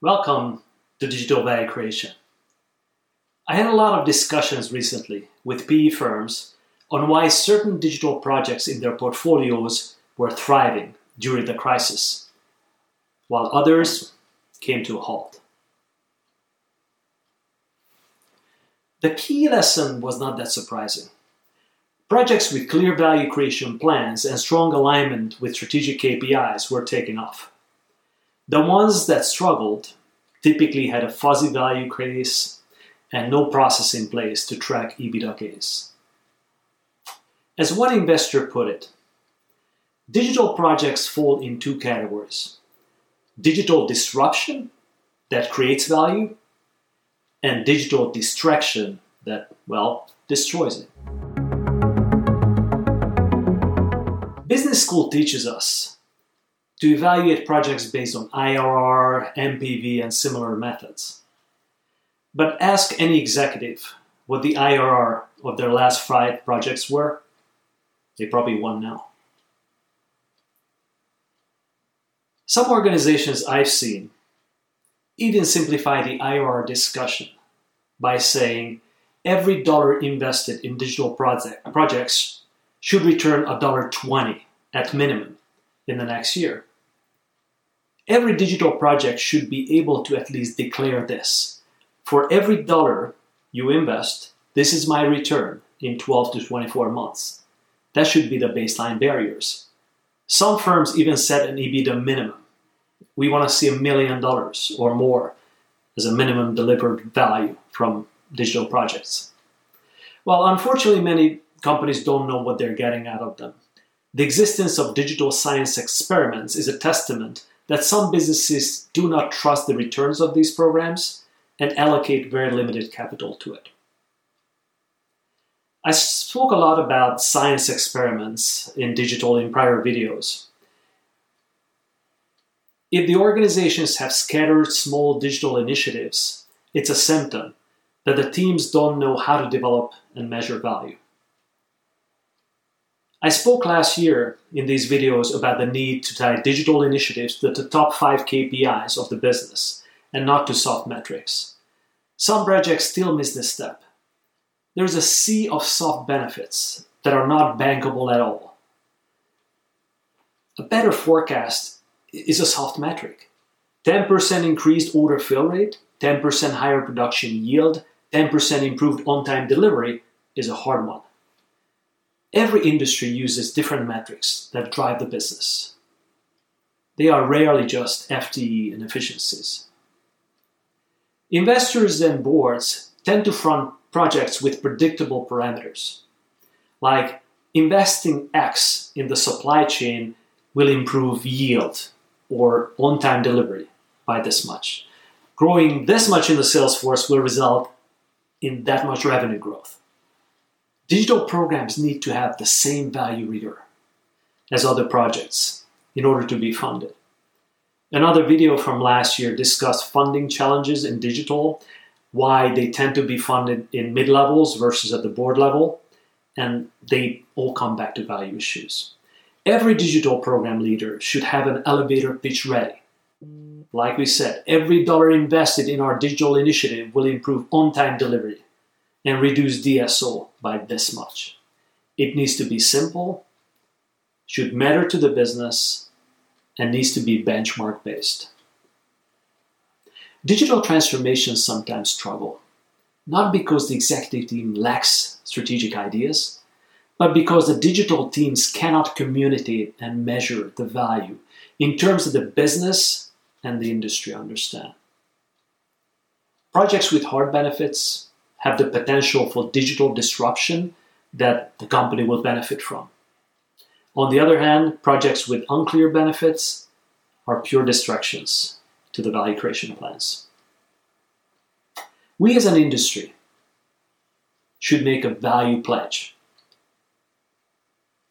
Welcome to Digital Value Creation. I had a lot of discussions recently with PE firms on why certain digital projects in their portfolios were thriving during the crisis, while others came to a halt. The key lesson was not that surprising. Projects with clear value creation plans and strong alignment with strategic KPIs were taking off. The ones that struggled typically had a fuzzy value case and no process in place to track EBITDA gains. As one investor put it, digital projects fall in two categories digital disruption that creates value, and digital distraction that, well, destroys it. Business school teaches us to evaluate projects based on IRR, NPV, and similar methods. But ask any executive what the IRR of their last five projects were, they probably won now. Some organizations I've seen even simplify the IRR discussion by saying every dollar invested in digital project, projects should return a dollar 20 at minimum in the next year. Every digital project should be able to at least declare this. For every dollar you invest, this is my return in 12 to 24 months. That should be the baseline barriers. Some firms even set an EBITDA minimum. We want to see a million dollars or more as a minimum delivered value from digital projects. Well, unfortunately, many companies don't know what they're getting out of them. The existence of digital science experiments is a testament that some businesses do not trust the returns of these programs and allocate very limited capital to it. I spoke a lot about science experiments in digital in prior videos. If the organizations have scattered small digital initiatives, it's a symptom that the teams don't know how to develop and measure value. I spoke last year in these videos about the need to tie digital initiatives to the top five KPIs of the business and not to soft metrics. Some projects still miss this step. There's a sea of soft benefits that are not bankable at all. A better forecast is a soft metric 10% increased order fill rate, 10% higher production yield, 10% improved on time delivery is a hard one. Every industry uses different metrics that drive the business. They are rarely just FTE and efficiencies. Investors and boards tend to front projects with predictable parameters, like investing X in the supply chain will improve yield or on time delivery by this much. Growing this much in the sales force will result in that much revenue growth. Digital programs need to have the same value reader as other projects in order to be funded. Another video from last year discussed funding challenges in digital, why they tend to be funded in mid levels versus at the board level, and they all come back to value issues. Every digital program leader should have an elevator pitch ready. Like we said, every dollar invested in our digital initiative will improve on time delivery and reduce DSO by this much. It needs to be simple, should matter to the business, and needs to be benchmark based. Digital transformations sometimes struggle, not because the executive team lacks strategic ideas, but because the digital teams cannot communicate and measure the value in terms of the business and the industry understand. Projects with hard benefits have the potential for digital disruption that the company will benefit from. On the other hand, projects with unclear benefits are pure distractions to the value creation plans. We as an industry should make a value pledge.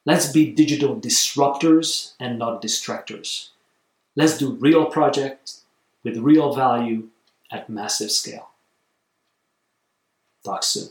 Let's be digital disruptors and not distractors. Let's do real projects with real value at massive scale. Talk soon.